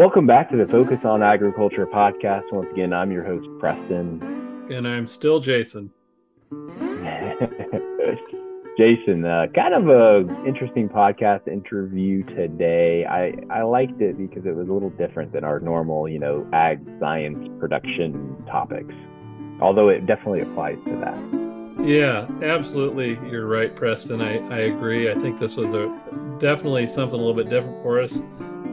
Welcome back to the Focus on Agriculture podcast. Once again, I'm your host, Preston. And I'm still Jason. Jason, uh, kind of a interesting podcast interview today. I, I liked it because it was a little different than our normal, you know, ag science production topics. Although it definitely applies to that. Yeah, absolutely. You're right, Preston. I, I agree. I think this was a definitely something a little bit different for us.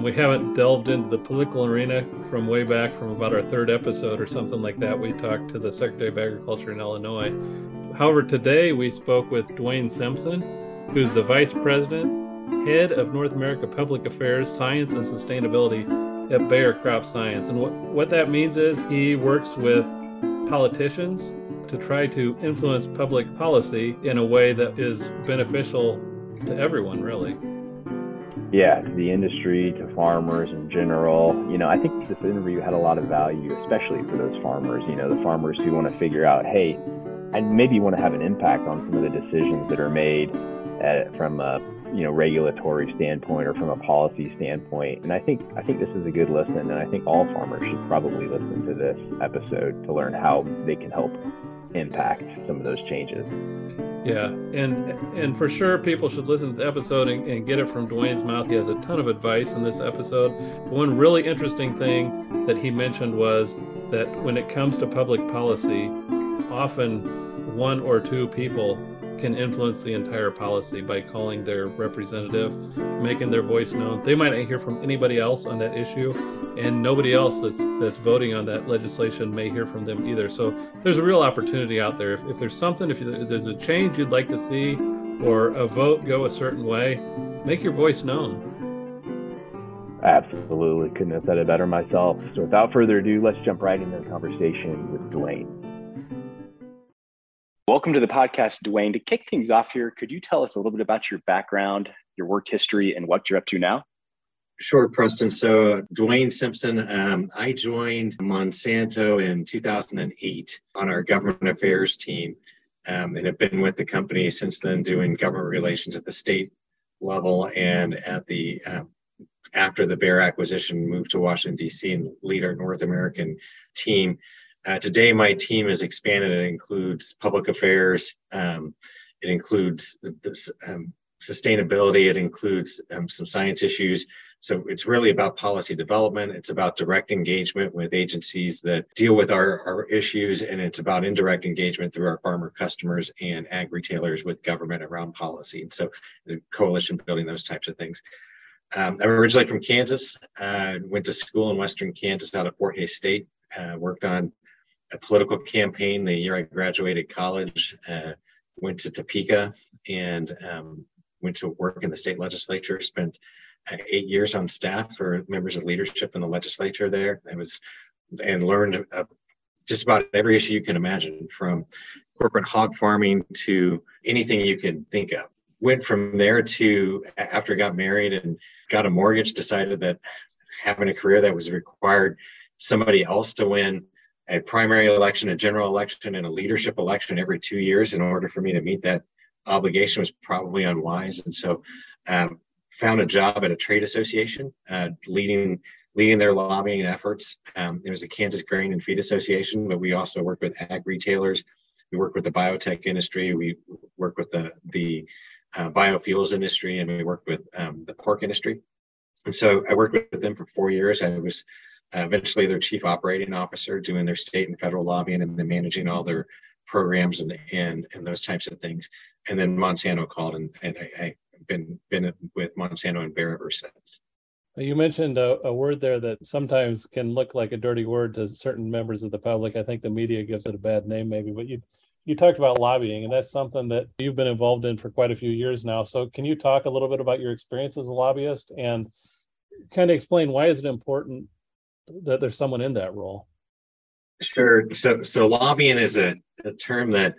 We haven't delved into the political arena from way back from about our third episode or something like that. We talked to the Secretary of Agriculture in Illinois. However, today we spoke with Dwayne Simpson, who's the Vice President, Head of North America Public Affairs, Science and Sustainability at Bayer Crop Science. And what, what that means is he works with politicians to try to influence public policy in a way that is beneficial to everyone, really yeah, to the industry, to farmers in general. You know, I think this interview had a lot of value, especially for those farmers, you know, the farmers who want to figure out, hey, and maybe want to have an impact on some of the decisions that are made at, from a you know regulatory standpoint or from a policy standpoint. And I think I think this is a good listen, and I think all farmers should probably listen to this episode to learn how they can help impact some of those changes. Yeah, and and for sure, people should listen to the episode and, and, get it from Duane's mouth. He has a ton of advice in this episode. One really interesting thing that he mentioned was that when it comes to public policy, often one or two people can influence the entire policy by calling their representative, making their voice known. They might not hear from anybody else on that issue, and nobody else that's that's voting on that legislation may hear from them either. So there's a real opportunity out there. If, if there's something, if, you, if there's a change you'd like to see, or a vote go a certain way, make your voice known. Absolutely. Couldn't have said it better myself. So without further ado, let's jump right into the conversation with Duane. Welcome to the podcast, Dwayne. To kick things off here, could you tell us a little bit about your background, your work history, and what you're up to now? Sure, Preston. So, Dwayne Simpson, um, I joined Monsanto in 2008 on our government affairs team um, and have been with the company since then doing government relations at the state level and at the um, after the Bayer acquisition moved to Washington D.C. and lead our North American team. Uh, today, my team has expanded. It includes public affairs. Um, it includes this, um, sustainability. It includes um, some science issues. So it's really about policy development. It's about direct engagement with agencies that deal with our, our issues, and it's about indirect engagement through our farmer customers and ag retailers with government around policy. And so coalition building those types of things. Um, I'm originally from Kansas. Uh, went to school in Western Kansas out of Fort Hays State. Uh, worked on a political campaign the year I graduated college. Uh, went to Topeka and um, went to work in the state legislature. Spent uh, eight years on staff for members of leadership in the legislature there. I was and learned uh, just about every issue you can imagine, from corporate hog farming to anything you can think of. Went from there to after I got married and got a mortgage, decided that having a career that was required somebody else to win a primary election, a general election, and a leadership election every two years in order for me to meet that obligation was probably unwise. And so, um, found a job at a trade association, uh, leading leading their lobbying efforts. Um, it was a Kansas Grain and Feed Association, but we also work with ag retailers. We work with the biotech industry. We work with the the uh, biofuels industry, and we work with um, the pork industry. And so I worked with them for four years. I was uh, eventually their chief operating officer doing their state and federal lobbying and then managing all their programs and and, and those types of things. And then Monsanto called and, and I, have been been with Monsanto and Bayer ever since. You mentioned a, a, word there that sometimes can look like a dirty word to certain members of the public. I think the media gives it a bad name, maybe. But you you talked about lobbying, and that's something that you've been involved in for quite a few years now. So, can you talk a little bit about your experience as a lobbyist and kind of explain why is it important that there's someone in that role. Sure. So, so lobbying is a, a term that,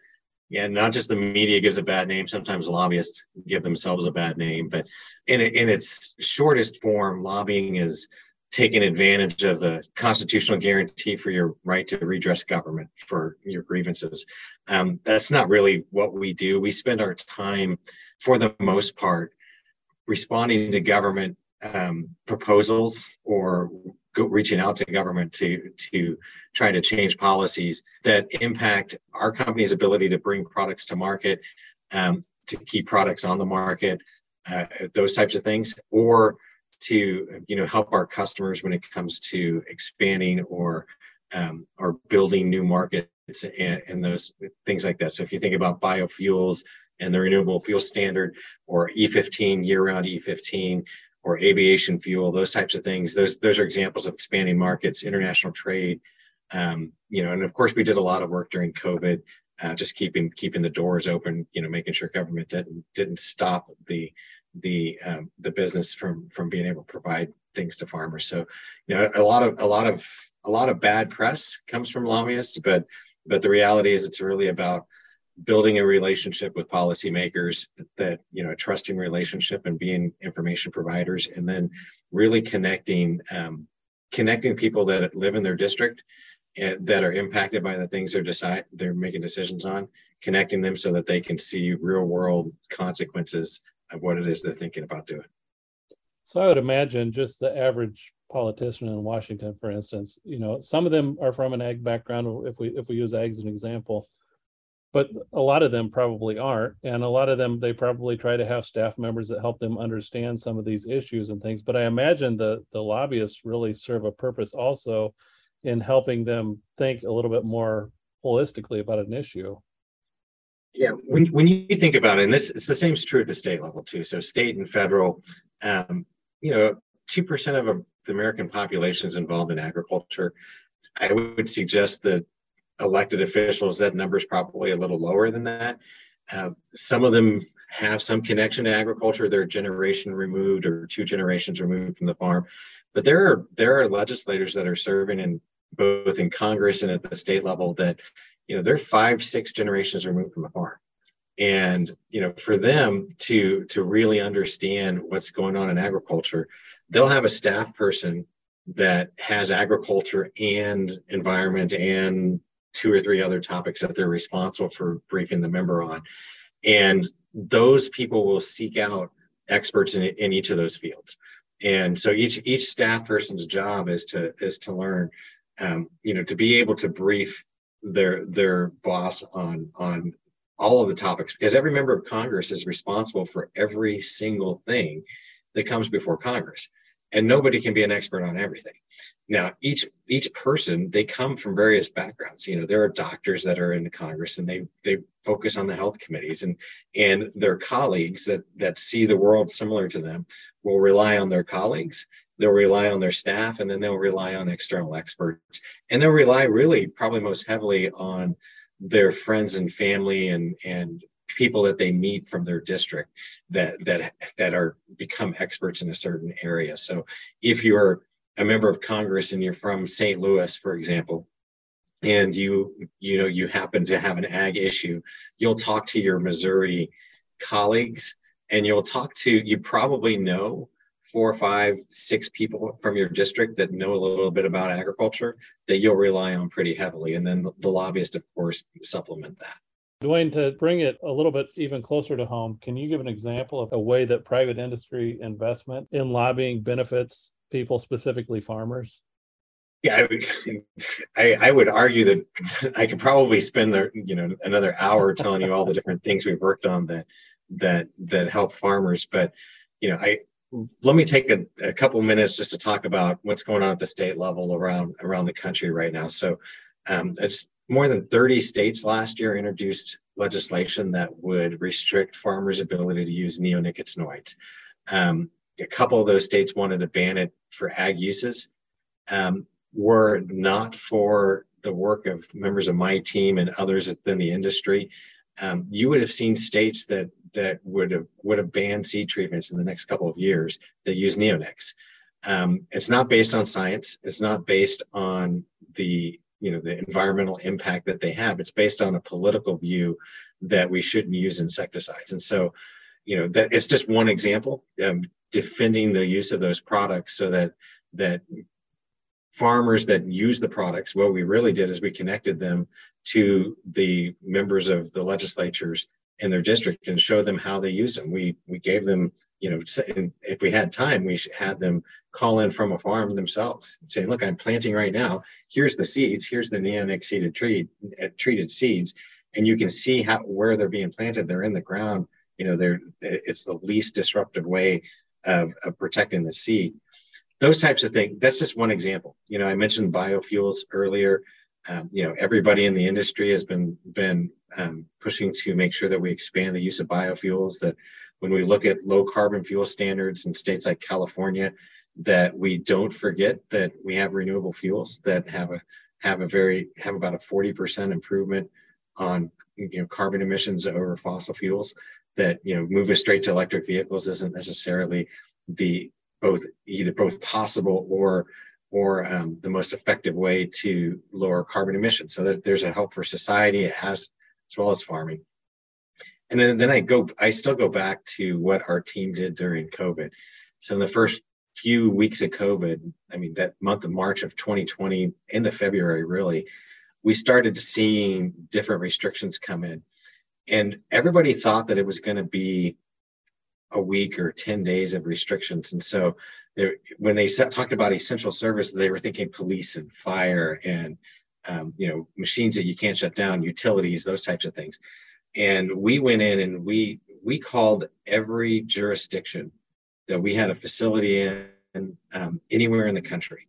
yeah, not just the media gives a bad name. Sometimes lobbyists give themselves a bad name, but in in its shortest form, lobbying is taking advantage of the constitutional guarantee for your right to redress government for your grievances. Um, that's not really what we do. We spend our time, for the most part, responding to government um, proposals or reaching out to government to to try to change policies that impact our company's ability to bring products to market, um, to keep products on the market, uh, those types of things, or to you know help our customers when it comes to expanding or um, or building new markets and, and those things like that. So if you think about biofuels and the renewable fuel standard or E15 year-round E15 or aviation fuel, those types of things. Those those are examples of expanding markets, international trade. Um, you know, and of course we did a lot of work during COVID, uh, just keeping keeping the doors open. You know, making sure government didn't didn't stop the the um, the business from from being able to provide things to farmers. So, you know, a lot of a lot of a lot of bad press comes from lobbyists, but but the reality is it's really about building a relationship with policymakers that you know a trusting relationship and being information providers and then really connecting um, connecting people that live in their district uh, that are impacted by the things they're decide they're making decisions on connecting them so that they can see real world consequences of what it is they're thinking about doing. So i would imagine just the average politician in washington for instance you know some of them are from an ag background if we if we use ag as an example but a lot of them probably aren't and a lot of them they probably try to have staff members that help them understand some of these issues and things but i imagine the the lobbyists really serve a purpose also in helping them think a little bit more holistically about an issue. Yeah when, when you think about it and this it's the same is true at the state level too so state and federal um, you know 2% of the american population is involved in agriculture. I would suggest that elected officials, that number is probably a little lower than that. Uh, some of them have some connection to agriculture. They're a generation removed or two generations removed from the farm. But there are there are legislators that are serving in both in Congress and at the state level that, you know, they're five, six generations removed from the farm. And you know, for them to to really understand what's going on in agriculture, they'll have a staff person that has agriculture and environment and two or three other topics that they're responsible for briefing the member on. And those people will seek out experts in, in each of those fields. And so each each staff person's job is to is to learn, um, you know, to be able to brief their their boss on on all of the topics because every member of Congress is responsible for every single thing that comes before Congress and nobody can be an expert on everything. Now each each person they come from various backgrounds. You know there are doctors that are in the congress and they they focus on the health committees and and their colleagues that that see the world similar to them will rely on their colleagues they'll rely on their staff and then they'll rely on external experts. And they'll rely really probably most heavily on their friends and family and and people that they meet from their district that that that are become experts in a certain area. So if you're a member of Congress and you're from St. Louis, for example, and you you know you happen to have an ag issue, you'll talk to your Missouri colleagues and you'll talk to you probably know four, five, six people from your district that know a little bit about agriculture that you'll rely on pretty heavily. And then the, the lobbyists, of course, supplement that. Dwayne, to bring it a little bit even closer to home, can you give an example of a way that private industry investment in lobbying benefits people, specifically farmers? Yeah, I would, I, I would argue that I could probably spend the you know another hour telling you all the different things we've worked on that that that help farmers. But you know, I let me take a, a couple minutes just to talk about what's going on at the state level around around the country right now. So um, it's more than 30 states last year introduced legislation that would restrict farmers' ability to use neonicotinoids. Um, a couple of those states wanted to ban it for ag uses. Um, were not for the work of members of my team and others within the industry, um, you would have seen states that that would have would have banned seed treatments in the next couple of years that use neonics. Um, it's not based on science. It's not based on the you know the environmental impact that they have. It's based on a political view that we shouldn't use insecticides. And so you know that it's just one example um, defending the use of those products so that that farmers that use the products what we really did is we connected them to the members of the legislatures in their district and show them how they use them. We we gave them, you know, if we had time, we had them call in from a farm themselves, saying, "Look, I'm planting right now. Here's the seeds. Here's the neonic seeded tree, uh, treated seeds, and you can see how where they're being planted. They're in the ground. You know, they're it's the least disruptive way of, of protecting the seed. Those types of things. That's just one example. You know, I mentioned biofuels earlier. Um, you know, everybody in the industry has been been um, pushing to make sure that we expand the use of biofuels. That when we look at low carbon fuel standards in states like California, that we don't forget that we have renewable fuels that have a have a very have about a 40% improvement on you know carbon emissions over fossil fuels that you know moving straight to electric vehicles isn't necessarily the both either both possible or or um, the most effective way to lower carbon emissions. So that there's a help for society as as well as farming. And then, then i go i still go back to what our team did during covid. So in the first few weeks of covid i mean that month of march of 2020 end of february really we started to seeing different restrictions come in. And everybody thought that it was going to be a week or 10 days of restrictions. And so when they set, talked about essential service they were thinking police and fire and um, you know machines that you can't shut down utilities those types of things. And we went in and we we called every jurisdiction that we had a facility in um, anywhere in the country.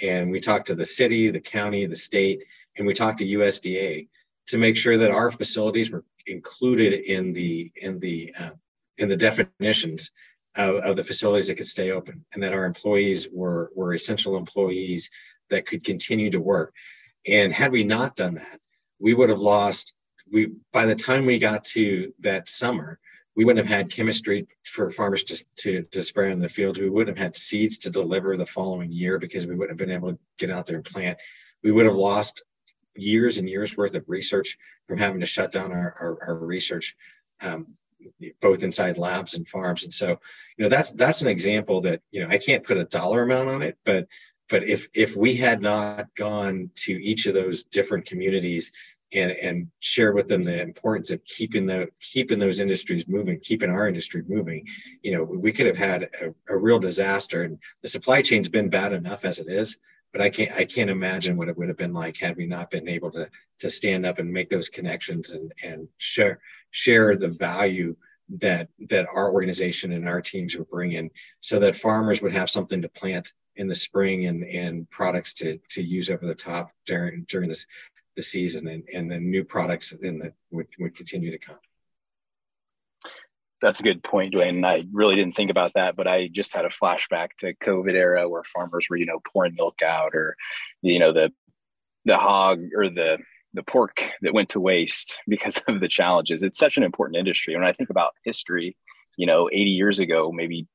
And we talked to the city the county the state and we talked to usda to make sure that our facilities were included in the in the uh, in the definitions of, of the facilities that could stay open and that our employees were were essential employees that could continue to work and had we not done that we would have lost we by the time we got to that summer we wouldn't have had chemistry for farmers to, to, to spray on the field. We wouldn't have had seeds to deliver the following year because we wouldn't have been able to get out there and plant. We would have lost years and years worth of research from having to shut down our, our, our research um, both inside labs and farms. And so you know that's that's an example that you know i can't put a dollar amount on it but but if if we had not gone to each of those different communities and and share with them the importance of keeping the keeping those industries moving keeping our industry moving you know we could have had a, a real disaster. And the supply chain's been bad enough as it is but I can't I can't imagine what it would have been like had we not been able to to stand up and make those connections and and share share the value that that our organization and our teams were bringing, so that farmers would have something to plant in the spring and and products to to use over the top during during this the season and and then new products in that would, would continue to come that's a good point, Dwayne. I really didn't think about that, but I just had a flashback to COVID era where farmers were, you know, pouring milk out or, you know, the the hog or the the pork that went to waste because of the challenges. It's such an important industry. When I think about history, you know, 80 years ago, maybe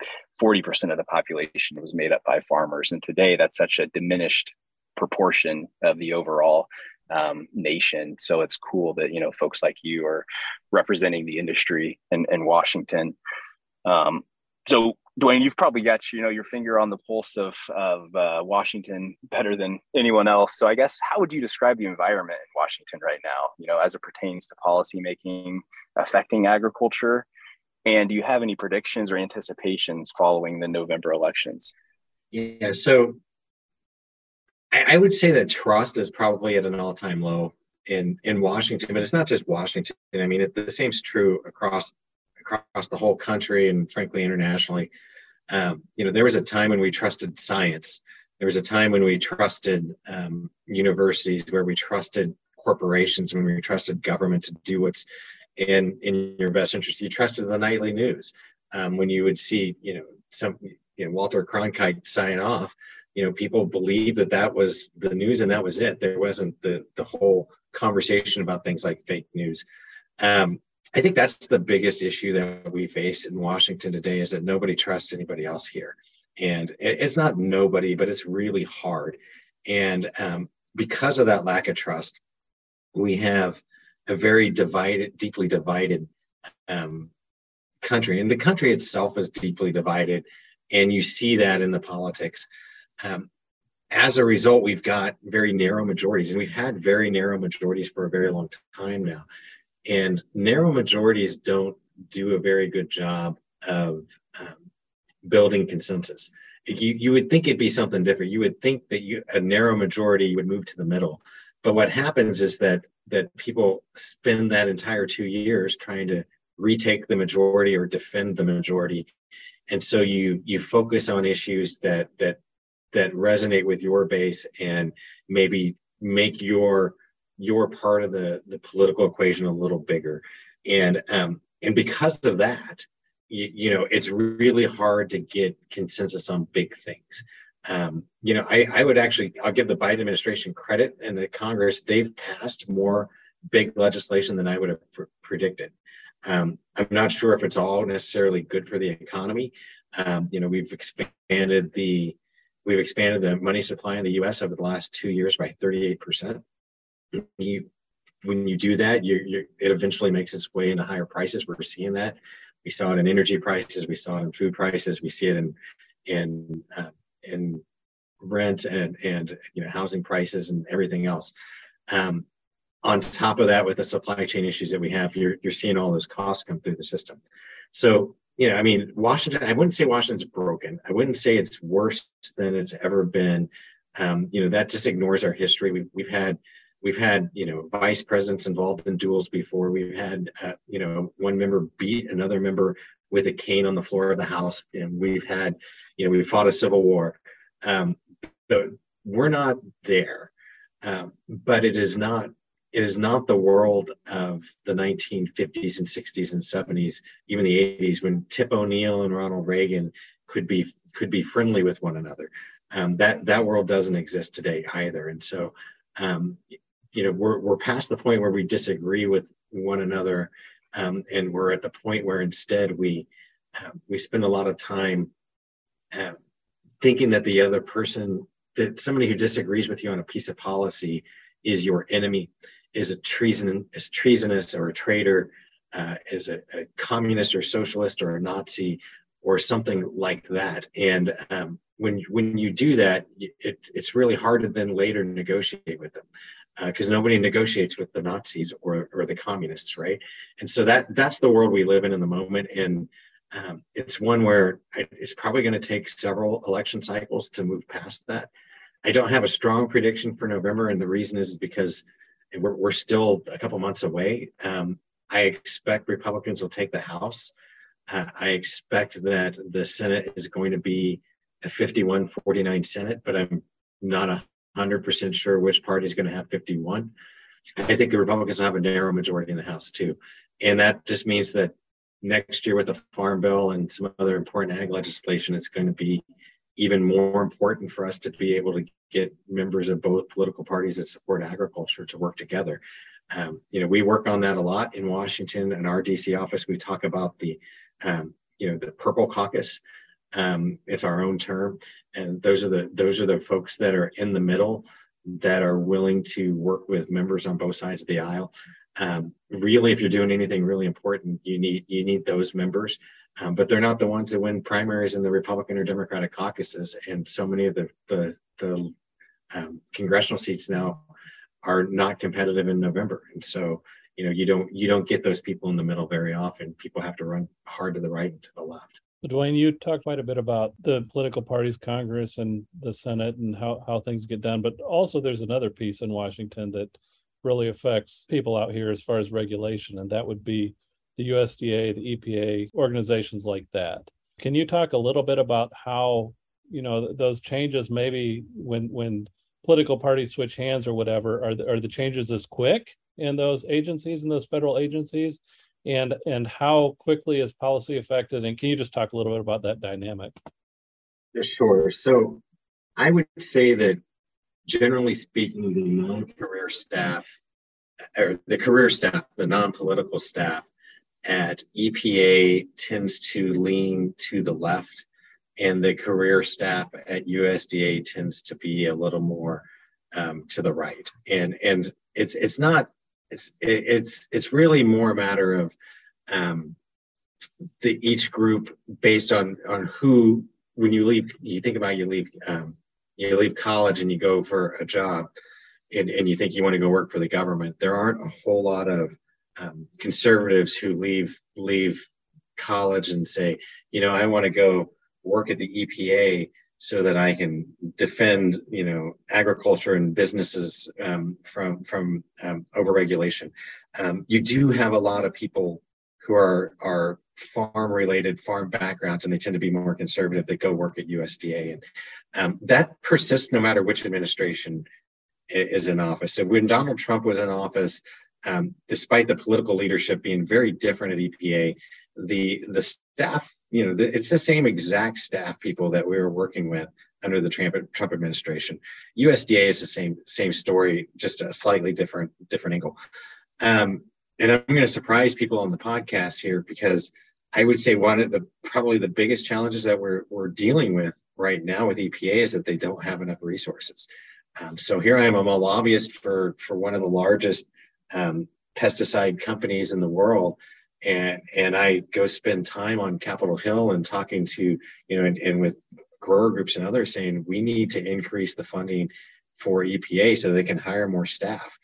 40% of the population was made up by farmers. And today that's such a diminished proportion of the overall um, nation. So it's cool that you know folks like you are representing the industry in, in Washington. Um, so Dwayne, you've probably got you know your finger on the pulse of of uh, Washington better than anyone else. So I guess how would you describe the environment in Washington right now? You know, as it pertains to policy making affecting agriculture, and do you have any predictions or anticipations following the November elections? Yeah, so I, would say that trust is probably at an all-time low in in Washington, but it's not just Washington. I mean, it, the same is true across across the whole country and frankly internationally. Um, you know, there was a time when we trusted science. There was a time when we trusted um, universities, where we trusted corporations, when we trusted government to do what's in in your best interest. You trusted the nightly news um, when you would see, you know, some you know Walter Cronkite sign off you know people believed that that was the news and that was it. There wasn't the the whole conversation about things like fake news. Um, i think that's the biggest issue that we face in washington today is that nobody trusts anybody else here. And it, it's not nobody but it's really hard. And um, because of that lack of trust we have a very divided deeply divided um, country. And the country itself is deeply divided and you see that in the politics um, as a result, we've got very narrow majorities, and we've had very narrow majorities for a very long time now. And narrow majorities don't do a very good job of um, building consensus. You, you would think it'd be something different. You would think that you, a narrow majority would move to the middle. But what happens is that that people spend that entire two years trying to retake the majority or defend the majority and so you you focus on issues that that that resonate with your base and maybe make your your part of the the political equation a little bigger. And um and because of that you, you know it's really hard to get consensus on big things. Um, you know I, I would actually i'll give the biden administration credit and the congress they've passed more big legislation than i would have pr- predicted um, I'm not sure if it's all necessarily good for the economy. Um, you know, we've expanded the we've expanded the money supply in the U.S. over the last two years by 38 percent. You, when you do that, you, you, it eventually makes its way into higher prices. We're seeing that. We saw it in energy prices. We saw it in food prices. We see it in in uh, in rent and and you know housing prices and everything else. Um, on top of that with the supply chain issues that we have you're, you're seeing all those costs come through the system. So you know i mean washington i wouldn't say washington's broken. I wouldn't say it's worse than it's ever been. Um, you know that just ignores our history. We've, we've had we've had you know vice presidents involved in duels before. We've had uh, you know one member beat another member with a cane on the floor of the house. And we've had you know we fought a civil war. Um, we're not there. Um, but it is not it is not the world of the 1950s and 60s and 70s, even the 80s, when Tip O'Neill and Ronald Reagan could be could be friendly with one another. Um, that that world doesn't exist today either, and so um, you know we're we're past the point where we disagree with one another, um, and we're at the point where instead we uh, we spend a lot of time uh, thinking that the other person that somebody who disagrees with you on a piece of policy is your enemy is a treason is treasonous or a traitor, uh, is a, a, communist or socialist or a Nazi or something like that. And um, when when you do that, it, it's really hard to then later negotiate with them because uh, nobody negotiates with the Nazis or, or the communists, right? And so that that's the world we live in in the moment, and um, it's one where I, it's probably going to take several election cycles to move past that. I don't have a strong prediction for November, and the reason is because we're, we're still a couple months away. Um, I expect Republicans will take the House. Uh, I expect that the Senate is going to be a 51 49 Senate, but I'm not 100% sure which party is going to have 51. I think the Republicans will have a narrow majority in the House too. And that just means that next year with the Farm Bill and some other important ag legislation, it's going to be even more important for us to be able to get members of both political parties that support agriculture to work together. Um, you know, we work on that a lot in Washington and our DC office. We talk about the, um, you know, the Purple Caucus. Um, it's our own term, and those are the those are the folks that are in the middle that are willing to work with members on both sides of the aisle. Um, really, if you're doing anything really important, you need you need those members um, but they're not the ones that win primaries in the Republican or Democratic caucuses. And so many of the the, the um, congressional seats now are not competitive in November. And so you know you don't you don't get those people in the middle very often. People have to run hard to the right and to the left. Dwayne, you talked quite a bit about the political parties, Congress, and the Senate, and how, how things get done. But also, there's another piece in Washington that really affects people out here as far as regulation, and that would be the USDA, the EPA, organizations like that. Can you talk a little bit about how you know those changes maybe when when political parties switch hands or whatever are the, are the changes as quick in those agencies and those federal agencies? And and how quickly is policy affected? And can you just talk a little bit about that dynamic? Sure. So i would say that generally speaking the non-career staff or the career staff the non-political staff at EPA tends to lean to the left, and the career staff at USDA tends to be a little more um, to the right. And and it's it's not it's it's it's really more a matter of um, the each group based on on who when you leave you think about you leave um, you leave college and you go for a job and, and you think you want to go work for the government there aren't a whole lot of um, conservatives who leave leave college and say, you know, I want to go work at the EPA so that I can defend, you know, agriculture and businesses um, from from um, overregulation. Um, you do have a lot of people who are are farm related farm backgrounds and they tend to be more conservative that go work at USDA and um, that persists no matter which administration is in office. So when Donald Trump was in office, um, despite the political leadership being very different at EPA, the the staff, you know, the, it's the same exact staff people that we were working with under the Trump, Trump administration. USDA is the same same story, just a slightly different different angle. Um, and I'm going to surprise people on the podcast here because I would say one of the probably the biggest challenges that we're we're dealing with right now with EPA is that they don't have enough resources. Um, so here I am, I'm a lobbyist for for one of the largest um, pesticide companies in the world, and and I go spend time on Capitol Hill and talking to you know and, and with grower groups and others saying we need to increase the funding for EPA so they can hire more staff,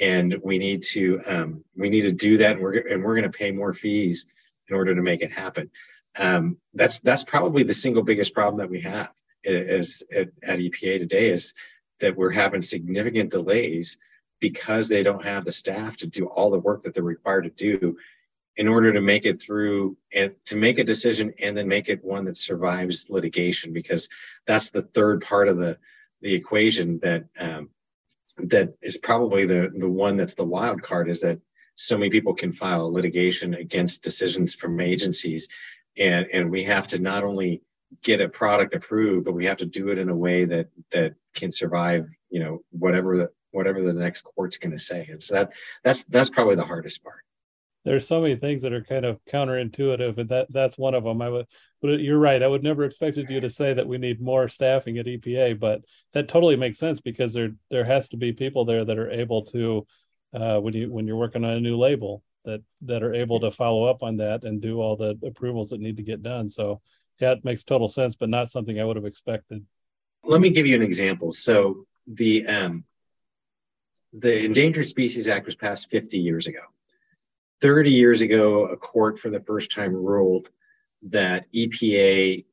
and we need to um, we need to do that, and we're and we're going to pay more fees in order to make it happen. Um, that's that's probably the single biggest problem that we have is at, at EPA today is that we're having significant delays because they don't have the staff to do all the work that they're required to do in order to make it through and to make a decision and then make it one that survives litigation because that's the third part of the the equation that um, that is probably the the one that's the wild card is that so many people can file litigation against decisions from agencies. And and we have to not only get a product approved, but we have to do it in a way that that can survive, you know, whatever the whatever the next court's going to say. And so that that's that's probably the hardest part. There's so many things that are kind of counterintuitive, and that that's one of them. I would, but you're right. I would never expected you to say that we need more staffing at EPA, but that totally makes sense because there there has to be people there that are able to, uh, when you when you're working on a new label, that that are able to follow up on that and do all the approvals that need to get done. So yeah, it makes total sense, but not something I would have expected. Let me give you an example. So the um, the Endangered Species Act was passed 50 years ago. 30 years ago, a court for the first time ruled that EPA,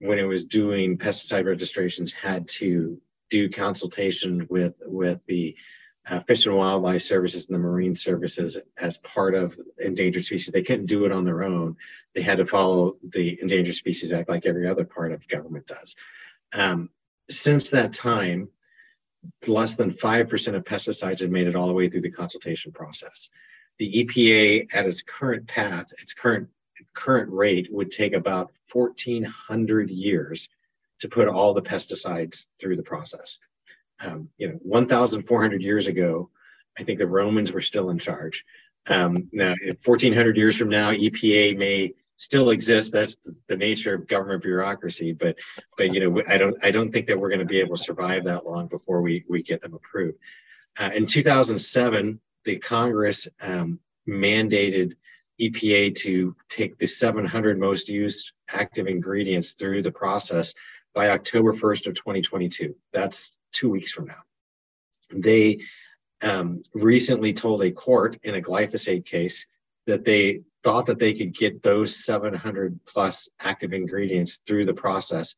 when it was doing pesticide registrations, had to do consultation with with the uh, Fish and Wildlife Services and the Marine Services as part of endangered species. They couldn't do it on their own. They had to follow the Endangered Species Act like every other part of government does. Um, since that time, less than 5% of pesticides have made it all the way through the consultation process. The EPA, at its current path, its current current rate, would take about 1,400 years to put all the pesticides through the process um, you know, 1,400 years ago, I think the Romans were still in charge. Um, now, 1,400 years from now, EPA may still exists. That's the, nature of government bureaucracy. But, but you know, I don't, I don't think that we're going to be able to survive that long before we we get them approved. Uh, in 2007, the Congress um, mandated EPA to take the 700 most used active ingredients through the process by October 1st of 2022. That's two weeks from now. They um, recently told a court in a glyphosate case that they thought that they could get those 700 plus active ingredients through the process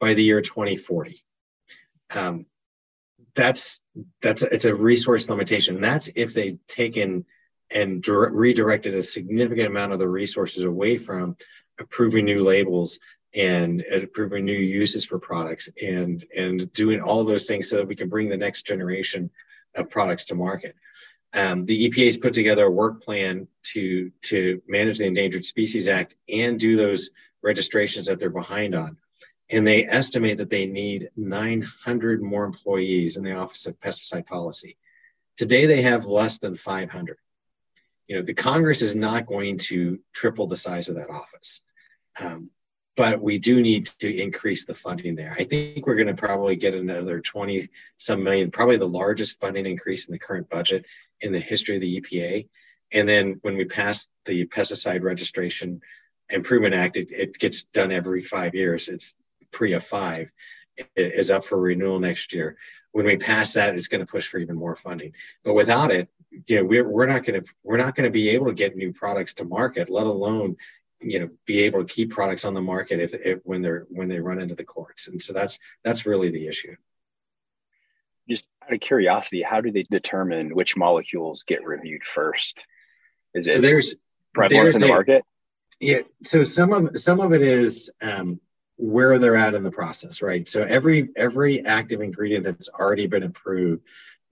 by the year 2040. Um, that's that's it's a resource limitation. That's if they've taken and redirected a significant amount of the resources away from approving new labels and approving new uses for products and and doing all those things so that we can bring the next generation of products to market. Um, the EPA has put together a work plan to to manage the Endangered Species Act and do those registrations that they're behind on. And they estimate that they need 900 more employees in the Office of Pesticide Policy. Today, they have less than 500. You know, the Congress is not going to triple the size of that office. Um, but we do need to increase the funding there. I think we're going to probably get another 20 some million, probably the largest funding increase in the current budget in the history of the EPA. And then when we pass the Pesticide Registration Improvement Act, it, it gets done every five years. It's PRIA 5 it is up for renewal next year. When we pass that, it's going to push for even more funding. But without it, you know we're, we're not going to we're not going to be able to get new products to market let alone you know be able to keep products on the market if, if when they're when they run into the courts and so that's that's really the issue out of curiosity how do they determine which molecules get reviewed first is so it there's prevalence there's in the market yeah so some of some of it is um, where they're at in the process right so every every active ingredient that's already been approved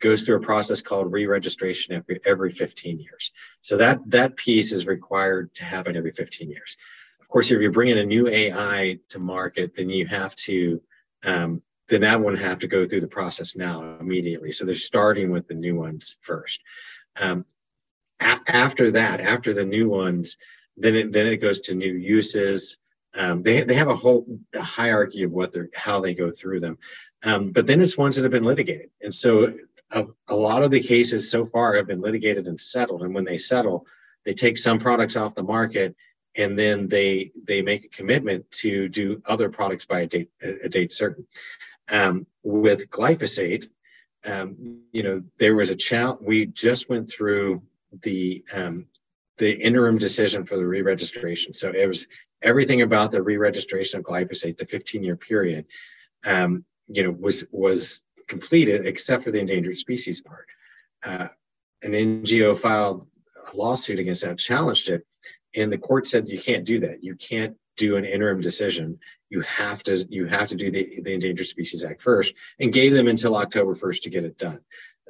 goes through a process called re-registration every, every 15 years. So that that piece is required to happen every 15 years. Of course, if you're bringing a new AI to market, then you have to um, then that one have to go through the process now immediately. So they're starting with the new ones first. Um, a- after that, after the new ones, then it then it goes to new uses. Um, they they have a whole a hierarchy of what they're how they go through them. Um, but then it's ones that have been litigated. And so a, a lot of the cases so far have been litigated and settled. And when they settle, they take some products off the market and then they they make a commitment to do other products by a date a date certain. Um, with glyphosate, um, you know, there was a challenge. We just went through the um, the interim decision for the re-registration. So it was everything about the re-registration of glyphosate, the 15-year period, um, you know, was was completed except for the endangered species part. Uh, an NGO filed a lawsuit against that, challenged it, and the court said you can't do that. You can't do an interim decision. You have to you have to do the, the Endangered Species Act first, and gave them until October 1st to get it done.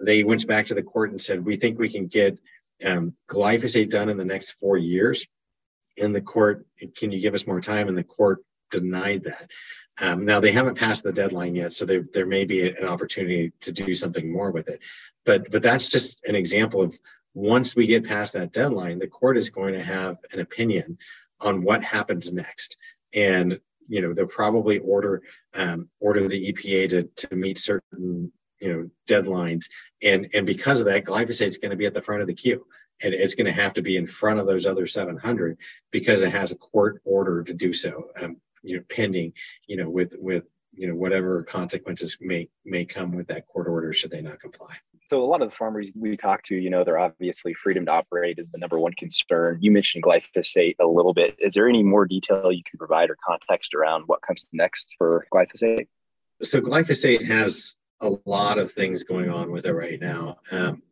They went back to the court and said we think we can get um, glyphosate done in the next four years. And the court, can you give us more time? And the court denied that. Um, now they haven't passed the deadline yet, so there there may be an opportunity to do something more with it. But but that's just an example of once we get past that deadline, the court is going to have an opinion on what happens next, and you know they'll probably order um, order the EPA to to meet certain you know deadlines, and and because of that, glyphosate is going to be at the front of the queue and it's going to have to be in front of those other 700 because it has a court order to do so. Um, you know pending you know with with you know whatever consequences may may come with that court order should they not comply so a lot of the farmers we talk to you know they're obviously freedom to operate is the number one concern. You mentioned glyphosate a little bit. Is there any more detail you can provide or context around what comes next for glyphosate? So glyphosate has a lot of things going on with it right now. Um,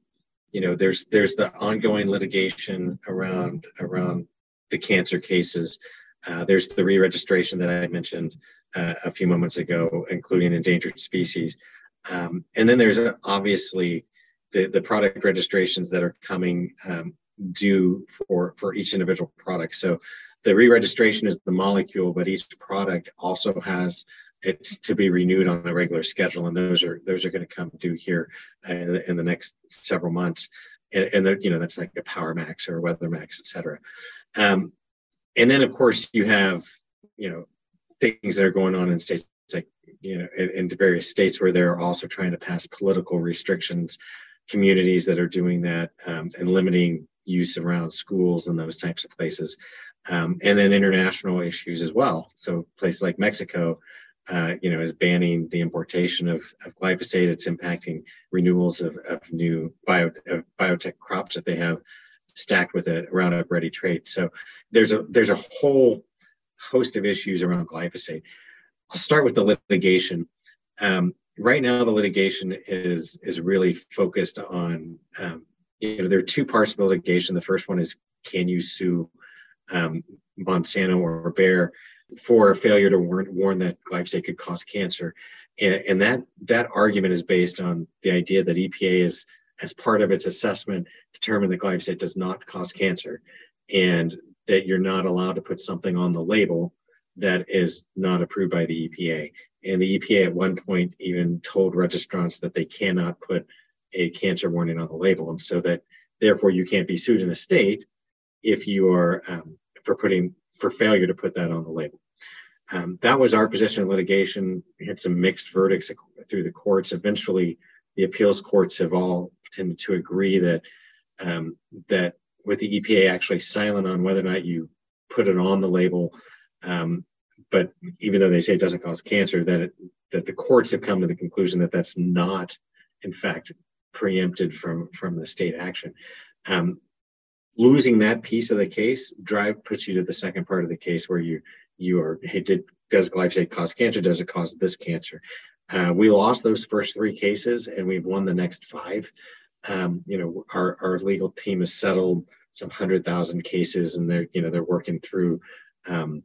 you know there's there's the ongoing litigation around around the cancer cases. Uh, there's the re-registration that I mentioned uh, a few moments ago, including endangered species. Um, and then there's uh, obviously the, the product registrations that are coming um, due for, for each individual product. So the re-registration is the molecule, but each product also has it to be renewed on a regular schedule, and those are those are going to come due here uh, in, the, in, the, next several months. And, and you know that's like a Power Max or Weather Max, et cetera. Um, and then of course you have you know things that are going on in states you know in, in various states where they're also trying to pass political restrictions communities that are doing that um, and limiting use around schools and those types of places um, and then international issues as well so places like mexico uh, you know, is banning the importation of, of glyphosate. It's impacting renewals of, of new bio, of biotech crops that they have stacked with a Roundup Ready trait. So there's a there's a whole host of issues around glyphosate. I'll start with the litigation. Um, right now, the litigation is is really focused on um, you know there are two parts of the litigation. The first one is can you sue um, Monsanto or Bayer for a failure to warn, warn that glyphosate could cause cancer, and, and that that argument is based on the idea that EPA is as part of its assessment, determined that glyphosate does not cause cancer and that you're not allowed to put something on the label that is not approved by the EPA. And the EPA at one point even told registrants that they cannot put a cancer warning on the label. And so that therefore you can't be sued in a state if you are um, for putting for failure to put that on the label. Um, that was our position in litigation. We had some mixed verdicts through the courts. Eventually, the appeals courts have all tended to agree that um, that with the EPA actually silent on whether or not you put it on the label, um, but even though they say it doesn't cause cancer, that it, that the courts have come to the conclusion that that's not, in fact, preempted from from the state action. Um, losing that piece of the case drive puts you to the second part of the case where you you are hey did does glyphosate cause cancer? Does it cause this cancer? Uh, we lost those first three cases and we've won the next five. Um, you know our, our legal team has settled some hundred thousand cases and they're you know they're working through um,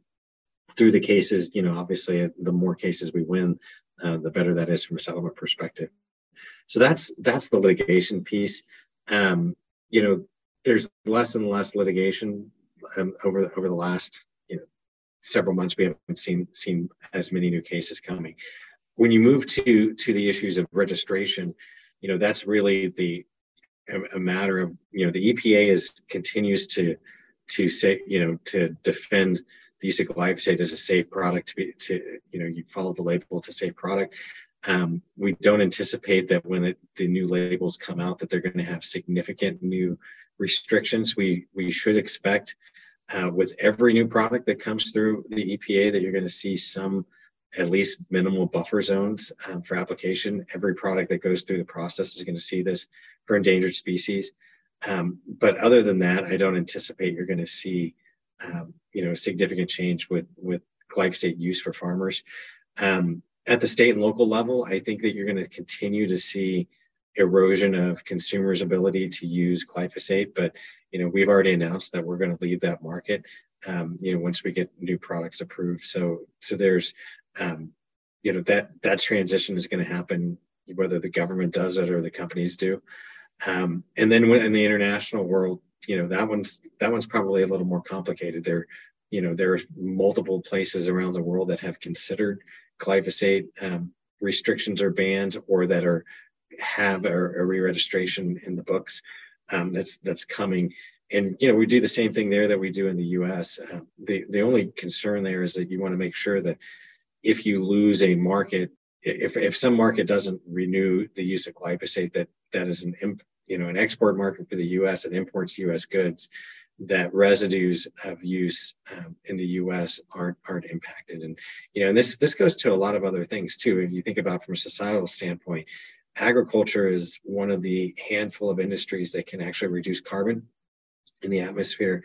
through the cases you know obviously the more cases we win uh, the better that is from a settlement perspective so that's that's the litigation piece um, you know there's less and less litigation um, over the, over the last you know several months. We haven't seen seen as many new cases coming. When you move to to the issues of registration, you know that's really the a, a matter of you know the EPA is continues to to say you know to defend the use of glyphosate as a safe product to be to you know you follow the label it's a safe product um, we don't anticipate that when it, the new labels come out that they're going to have significant new restrictions we we should expect uh, with every new product that comes through the EPA that you're going to see some at least minimal buffer zones um, for application. Every product that goes through the process is going to see this for endangered species. Um, but other than that, I don't anticipate you're going to see, um, you know, significant change with with glyphosate use for farmers. Um, at the state and local level, I think that you're going to continue to see erosion of consumers' ability to use glyphosate. But you know, we've already announced that we're going to leave that market. Um, you know, once we get new products approved. So so there's um, you know that that transition is going to happen whether the government does it or the companies do. Um, and then when, in the international world, you know that one's that one's probably a little more complicated. There, you know, there are multiple places around the world that have considered glyphosate um, restrictions or bans, or that are have a, a re-registration in the books um, that's that's coming. And you know, we do the same thing there that we do in the U.S. Uh, the the only concern there is that you want to make sure that if you lose a market, if if some market doesn't renew the use of glyphosate, that that is an imp, you know an export market for the U.S. and imports U.S. goods, that residues of use um, in the U.S. aren't aren't impacted. And you know, and this this goes to a lot of other things too. If you think about from a societal standpoint, agriculture is one of the handful of industries that can actually reduce carbon in the atmosphere.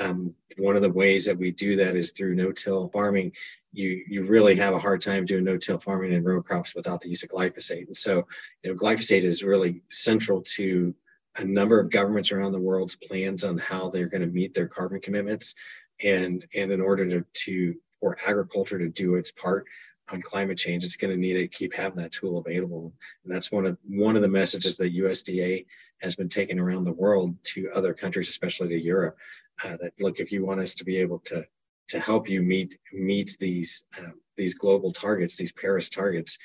Um, one of the ways that we do that is through no-till farming. You you really have a hard time doing no-till farming and row crops without the use of glyphosate. And so, you know, glyphosate is really central to a number of governments around the world's plans on how they're going to meet their carbon commitments. And and in order to to for agriculture to do its part, on climate change, it's going to need to keep having that tool available. And that's one of one of the messages that USDA has been taking around the world to other countries, especially to Europe. Uh, that look, if you want us to be able to to help you meet meet these uh, these global targets, these Paris targets,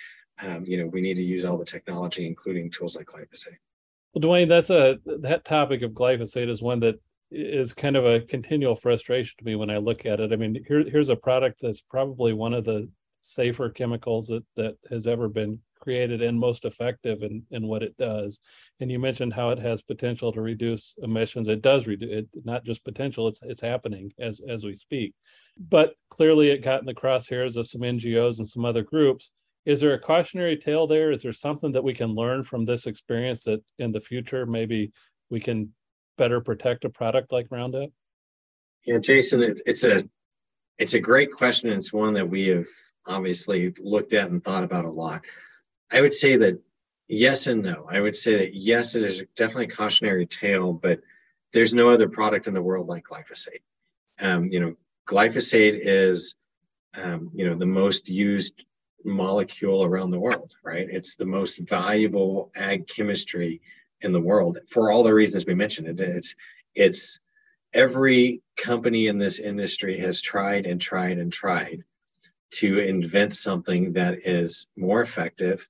um, you know, we need to use all the technology, including tools like glyphosate. Well, Dwayne, that's a that topic of glyphosate is one that is kind of a continual frustration to me when I look at it. I mean, here, here's a product that's probably one of the safer chemicals that, that has ever been created and most effective in, in what it does. And you mentioned how it has potential to reduce emissions. It does reduce it, not just potential, it's it's happening as as we speak. But clearly it got in the crosshairs of some NGOs and some other groups. Is there a cautionary tale there? Is there something that we can learn from this experience that in the future maybe we can better protect a product like Roundup? Yeah, Jason, it, it's a it's a great question. It's one that we have obviously looked at and thought about a lot. I would say that yes and no. I would say that yes, it is definitely a cautionary tale, but there's no other product in the world like glyphosate. Um, you know, glyphosate is, um, you know, the most used molecule around the world, right? It's the most valuable ag chemistry in the world for all the reasons we mentioned. It, it's, it's every company in this industry has tried and tried and tried to invent something that is more effective,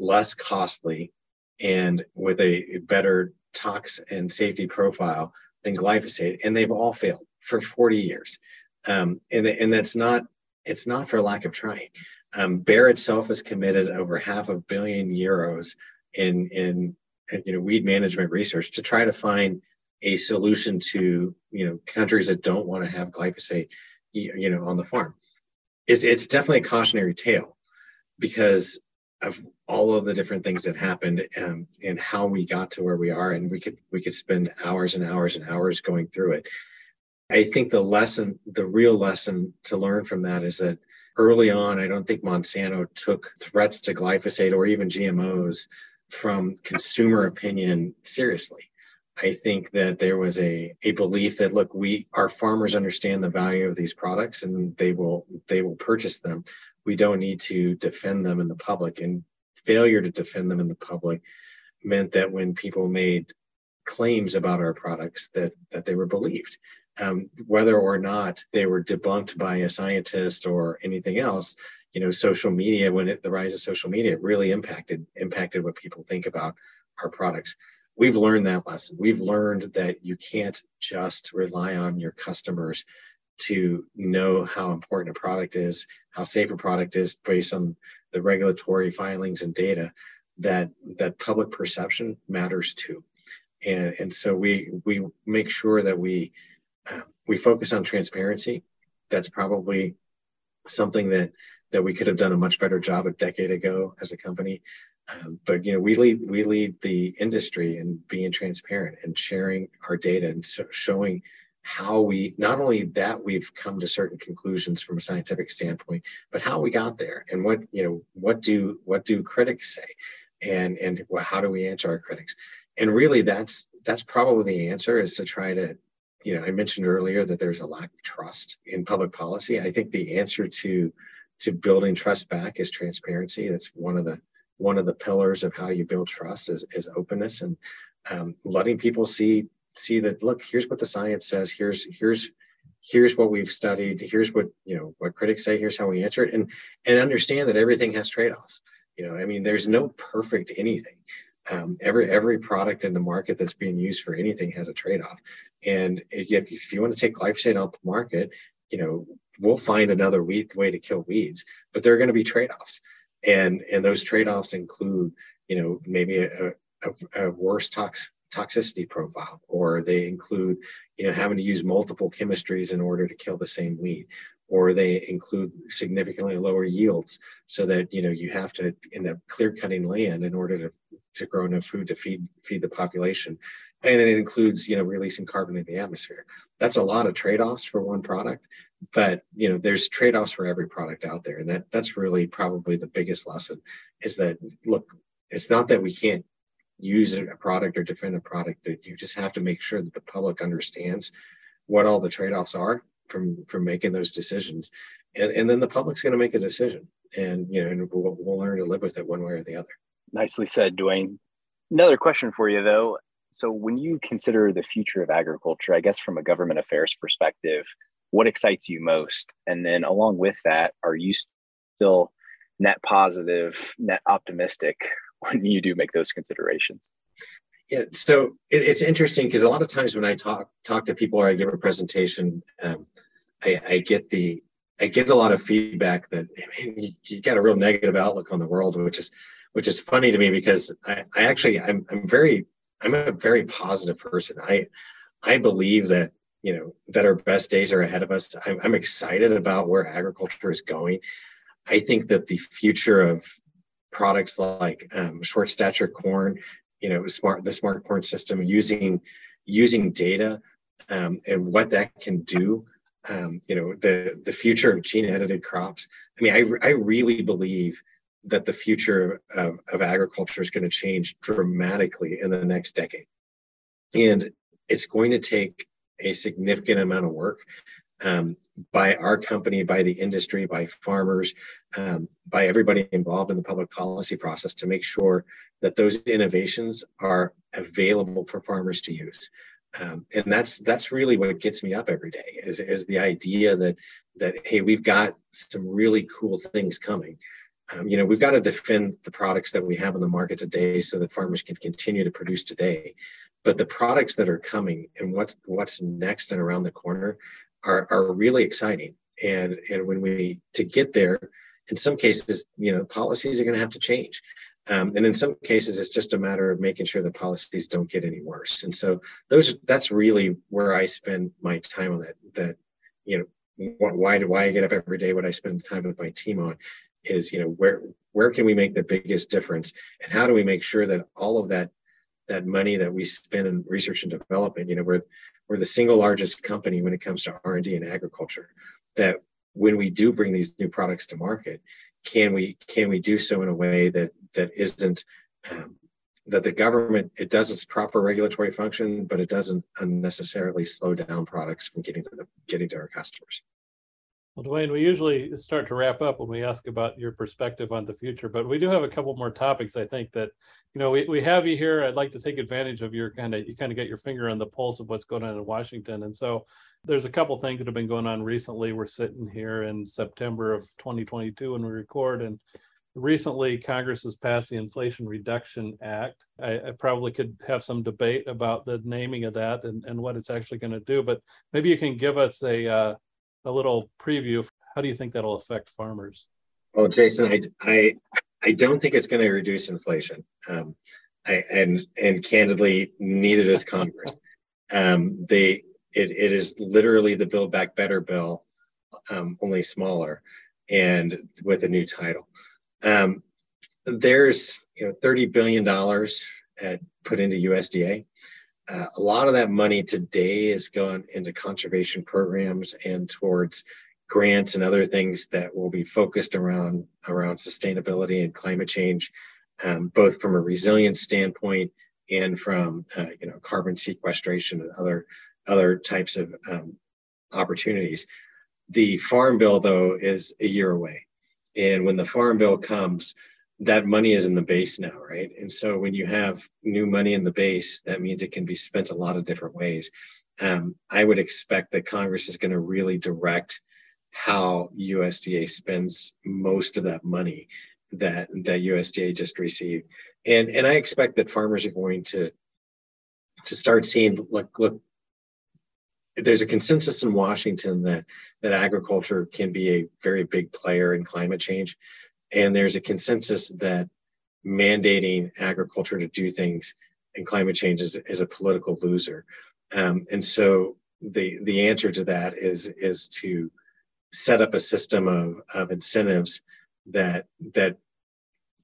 less costly, and with a better tox and safety profile than glyphosate. And they've all failed for 40 years. Um, and, and that's not, it's not for lack of trying. Um, Bayer itself has committed over half a billion euros in, in, you know, weed management research to try to find a solution to, you know, countries that don't want to have glyphosate, you know, on the farm it's it's definitely a cautionary tale because of all of the different things that happened um, and how we got to where we are and we could we could spend hours and hours and hours going through it. I think the lesson the real lesson to learn from that is that early on i don't think monsanto took threats to glyphosate or even gmos from consumer opinion seriously. I think that there was a, a belief that look, we our farmers understand the value of these products and they will they will purchase them. We don't need to defend them in the public. And failure to defend them in the public meant that when people made claims about our products that that they were believed. Um, whether or not they were debunked by a scientist or anything else you know social media when it, the rise of social media really impacted impacted what people think about our products. We've learned that lesson. We've learned that you can't just rely on your customers to know how important a product is, how safe a product is based on the regulatory filings and data that that public perception matters too. And, and so we we make sure that we uh, we focus on transparency. That's probably something that that we could have done a much better job a decade ago as a company. Um, but you know, we lead we lead the industry in being transparent and sharing our data and so showing how we not only that we've come to certain conclusions from a scientific standpoint but how we got there and what you know what do what do critics say? And and how do we answer our critics? And really that's that's probably the answer is to try to you know i mentioned earlier that there's a lack of trust in public policy. I think the answer to to building trust back is transparency. That's one of the one of the pillars of how you build trust is, is openness and um, letting people see see that look here's what the science says here's here's here's what we've studied here's what you know what critics say here's how we answer it and and understand that everything has trade-offs. You know i mean there's no perfect anything. Um, every every product in the market that's being used for anything has a trade-off. And if, if you want to take glyphosate off the market you know we'll find another weed, way to kill weeds but there are going to be trade-offs. And and those trade-offs include you know maybe a, a, a worse tox toxicity profile, or they include, you know, having to use multiple chemistries in order to kill the same weed, or they include significantly lower yields, so that you know you have to end up clear cutting land in order to to grow enough food to feed feed the population, and it includes you know releasing carbon in the atmosphere. That's a lot of trade-offs for one product, but you know there's trade-offs for every product out there, and that that's really probably the biggest lesson is that look, it's not that we can't use a product or defend a product that you just have to make sure that the public understands what all the trade-offs are from from making those decisions. And, and then the public's going to make a decision and you know and we'll, we'll learn to live with it one way or the other. Nicely said dwayne another question for you though. So when you consider the future of agriculture i guess from a government affairs perspective what excites you most? And then along with that are you still net positive net optimistic when you do make those considerations? Yeah, so it, it's interesting because a lot of times when I talk talk to people or I give a presentation, um, I, I, get the I get a lot of feedback that man, you, you, got a real negative outlook on the world, which is which is funny to me because I, I actually I'm I'm very I'm a very positive person. I I believe that you know that our best days are ahead of us. I'm, I'm excited about where agriculture is going. I think that the future of products like um, short stature corn, you know, smart the smart corn system using using data um, and what that can do. Um, you know, the the future of gene edited crops. I mean, I I really believe that the future of, of agriculture is going to change dramatically in the next decade, and it's going to take a significant amount of work um, by our company, by the industry, by farmers, um, by everybody involved in the public policy process to make sure that those innovations are available for farmers to use. Um, and that's that's really what gets me up every day is, is the idea that that hey we've got some really cool things coming um, you know we've got to defend the products that we have in the market today so that farmers can continue to produce today but the products that are coming and what's what's next and around the corner are, are really exciting. And, and when we, to get there, in some cases, you know, policies are going to have to change. Um, and in some cases, it's just a matter of making sure the policies don't get any worse. And so those, that's really where I spend my time on that, that, you know, why do why I get up every day, what I spend time with my team on is you know where where can we make the biggest difference and how do we make sure that all of that that money that we spend in research and development you know we're we're the single largest company when it comes to r&d in agriculture that when we do bring these new products to market can we can we do so in a way that that isn't um, that the government it does its proper regulatory function but it doesn't unnecessarily slow down products from getting to the getting to our customers well, Dwayne, we usually start to wrap up when we ask about your perspective on the future, but we do have a couple more topics. I think that, you know, we, we have you here. I'd like to take advantage of your kind of, you kind of get your finger on the pulse of what's going on in Washington. And so there's a couple things that have been going on recently. We're sitting here in September of 2022 when we record, and recently Congress has passed the Inflation Reduction Act. I, I, probably could have some debate about the naming of that and, and what it's actually going to do, but maybe you can give us a, uh, a little preview. How do you think that'll affect farmers? Well, Jason, I, I, I don't think it's going to reduce inflation. Um, I, and and candidly, neither does Congress. Um, they it, it is literally the Build Back Better bill, um, only smaller, and with a new title. Um, there's you know 30 billion dollars put into USDA. Uh, a lot of that money today is going into conservation programs and towards grants and other things that will be focused around around sustainability and climate change, um, both from a resilience standpoint and from uh, you know carbon sequestration and other other types of um, opportunities. The farm bill, though, is a year away, and when the farm bill comes, that money is in the base now, right? And so when you have new money in the base, that means it can be spent a lot of different ways. Um, I would expect that Congress is going to really direct how USDA spends most of that money that that USDA just received, and and I expect that farmers are going to to start seeing look look. There's a consensus in Washington that that agriculture can be a very big player in climate change and there's a consensus that mandating agriculture to do things in climate change is, is a political loser. Um, and so the the answer to that is is to set up a system of, of incentives that that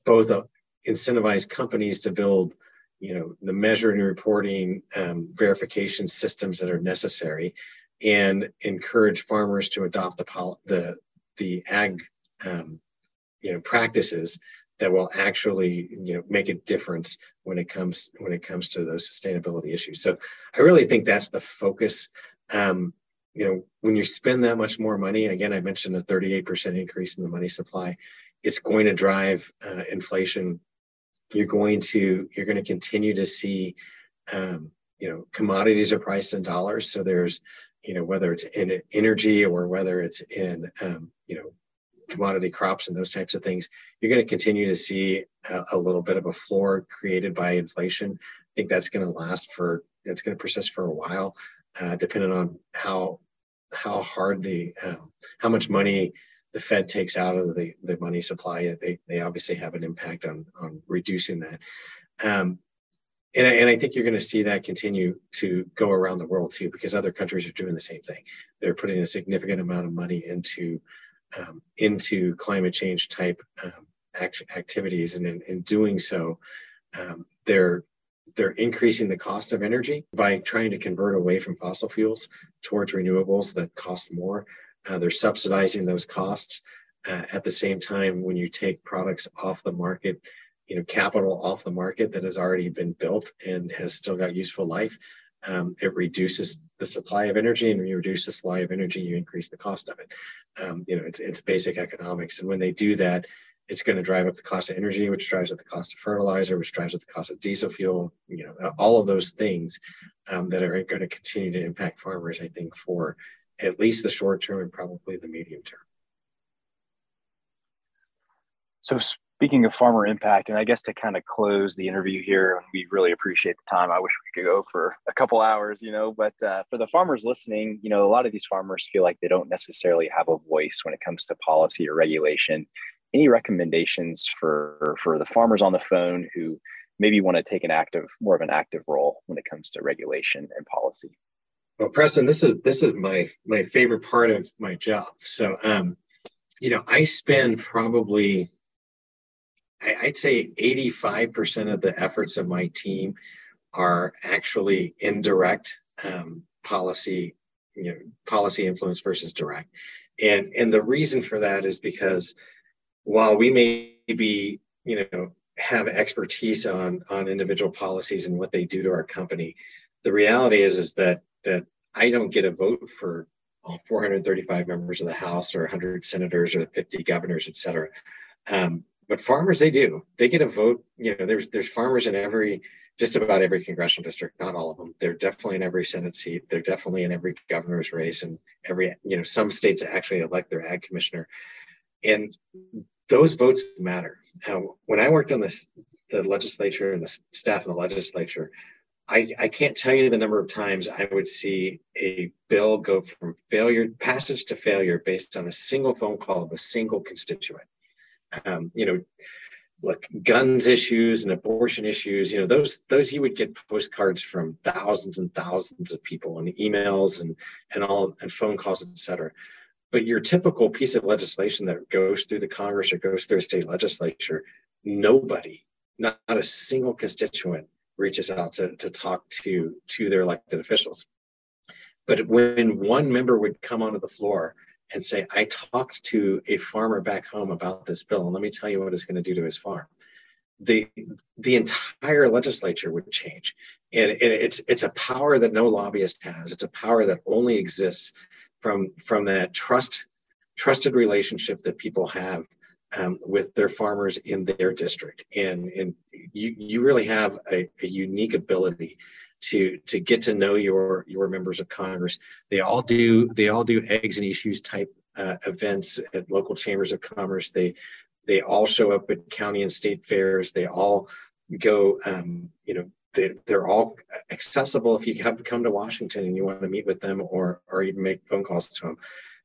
both uh, incentivize companies to build you know the measuring and reporting um, verification systems that are necessary and encourage farmers to adopt the the the ag um, you know practices that will actually you know make a difference when it comes when it comes to those sustainability issues. So i really think that's the focus. Um, you know when you spend that much more money again i mentioned a 38% increase in the money supply it's going to drive uh, inflation. You're going to you're going to continue to see um, you know commodities are priced in dollars. So there's you know whether it's in energy or whether it's in um, you know commodity crops and those types of things, you're going to continue to see a, a little bit of a floor created by inflation. I think that's going to last for it's going to persist for a while, uh, depending on how how hard the um, how much money the Fed takes out of the, the money supply. They they obviously have an impact on on reducing that. Um, and I, and I think you're going to see that continue to go around the world too, because other countries are doing the same thing. They're putting a significant amount of money into um, into climate change type um, act- activities, and in, in doing so, um, they're they're increasing the cost of energy by trying to convert away from fossil fuels towards renewables that cost more. Uh, they're subsidizing those costs. Uh, at the same time, when you take products off the market, you know, capital off the market that has already been built and has still got useful life, um, it reduces the supply of energy and when you reduce the supply of energy you increase the cost of it. Um, you know it's, it's basic economics. And when they do that it's going to drive up the cost of energy which drives up the cost of fertilizer which drives up the cost of diesel fuel you know all of those things um, that are going to continue to impact farmers i think for at least the short term and probably the medium term. So speaking of farmer impact, and I guess to kind of close the interview here, and we really appreciate the time. I wish we could go for a couple hours, you know, but uh, for the farmers listening, you know, a lot of these farmers feel like they don't necessarily have a voice when it comes to policy or regulation. Any recommendations for for the farmers on the phone who maybe want to take an active, more of an active role when it comes to regulation and policy? Well, Preston, this is this is my my favorite part of my job. So, um, you know, I spend probably, I'd say 85% of the efforts of my team are actually indirect um, policy, you know, policy influence versus direct. And, and the reason for that is because while we may be, you know, have expertise on on individual policies and what they do to our company, the reality is is that that I don't get a vote for all 435 members of the House or 100 senators or 50 governors, et cetera. Um, but farmers, they do. They get a vote. You know, there's there's farmers in every just about every congressional district. Not all of them. They're definitely in every Senate seat. They're definitely in every governor's race, and every you know some states actually elect their ag commissioner, and those votes matter. When I worked on this, the legislature and the staff in the legislature, I, I can't tell you the number of times I would see a bill go from failure, passage to failure based on a single phone call of a single constituent. Um, you know, look, guns issues and abortion issues, you know, those those you would get postcards from thousands and thousands of people and emails and and all and phone calls, et cetera. But your typical piece of legislation that goes through the Congress or goes through a state legislature, nobody, not, not a single constituent reaches out to, to talk to to their elected officials. But when one member would come onto the floor and say, I talked to a farmer back home about this bill, and let me tell you what it's going to do to his farm. The the entire legislature would change. And, and it's it's a power that no lobbyist has. It's a power that only exists from from that trust trusted relationship that people have um, with their farmers in their district. And, and you, you really have a, a, unique ability to, to get to know your, your members of Congress. They all do, they all do eggs and issues type uh, events at local chambers of commerce. They, they all show up at county and state fairs. They all go, um, you know, they, they're all accessible if you have come to Washington and you want to meet with them or, or even make phone calls to them.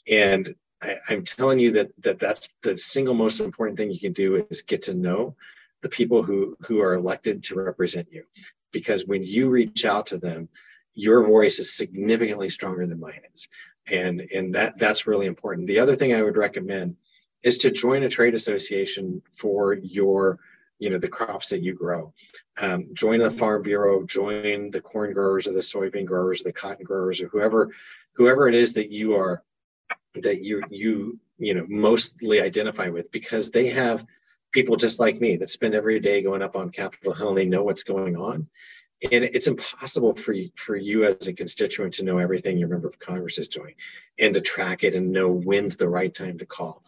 And I, am telling you that that that's the single most important thing you can do is get to know the people who who are elected to represent you, because when you reach out to them, your voice is significantly stronger than mine is, and and that that's really important. The other thing I would recommend is to join a trade association for your you know the crops that you grow. Um, join the farm bureau join the corn growers or the soybean growers or the cotton growers or whoever whoever it is that you are that you you you know mostly identify with because they have people just like me that spend every day going up on Capitol Hill and they know what's going on. And it's impossible for you, for you as a constituent to know everything your member of Congress is doing and to track it and know when's the right time to call.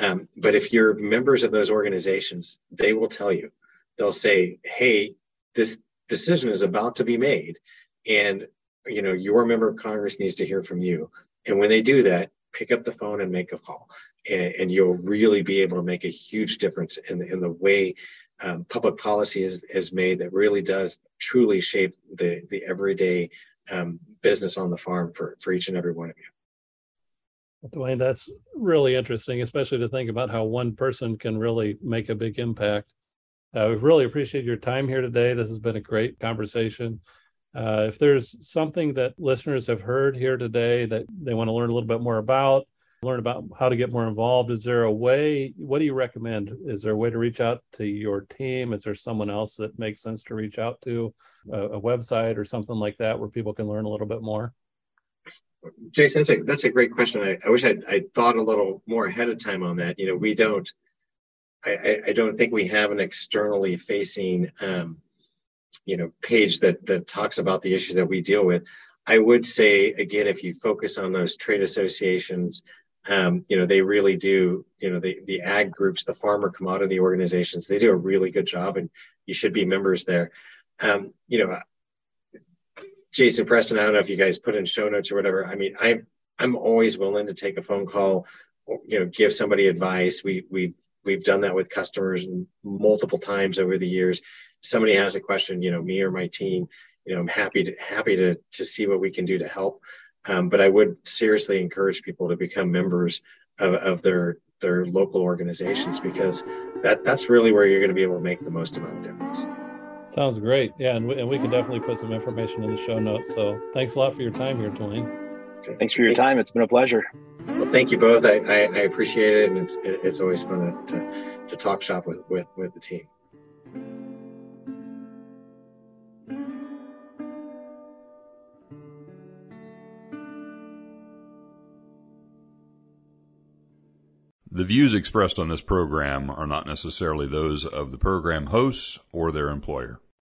Um, but if you're members of those organizations, they will tell you, they'll say, hey, this decision is about to be made. And you know, your member of Congress needs to hear from you. And when they do that, pick up the phone and make a call. And, and you'll really be able to make a huge difference in the, in the way um, public policy is, is made that really does truly shape the, the everyday um, business on the farm for, for each and every one of you. Dwayne, that's really interesting, especially to think about how one person can really make a big impact. Uh, we've really appreciated your time here today. This has been a great conversation. Uh, if there's something that listeners have heard here today that they want to learn a little bit more about, learn about how to get more involved, is there a way? What do you recommend? Is there a way to reach out to your team? Is there someone else that makes sense to reach out to, a, a website or something like that, where people can learn a little bit more? Jason, that's a, that's a great question. I, I wish I'd, I'd thought a little more ahead of time on that. You know, we don't, I, I don't think we have an externally facing um, you know page that that talks about the issues that we deal with i would say again if you focus on those trade associations um, you know they really do you know the the ag groups the farmer commodity organizations they do a really good job and you should be members there. Um, you know jason preston i don't know if you guys put in show notes or whatever. I mean i'm i'm always willing to take a phone call you know give somebody advice. We we've we've done that with customers multiple times over the years. Somebody has a question, you know, me or my team, you know, I'm happy to happy to to see what we can do to help. Um, but I would seriously encourage people to become members of, of their their local organizations because that that's really where you're going to be able to make the most amount of difference. Sounds great. Yeah, and we, and we can definitely put some information in the show notes. So thanks a lot for your time here, Dwayne. Thanks for your time. It's been a pleasure. Well, thank you both. I, I, I, appreciate it, and it's it's always fun to, to talk shop with, with, with the team. The views expressed on this program are not necessarily those of the program hosts or their employer.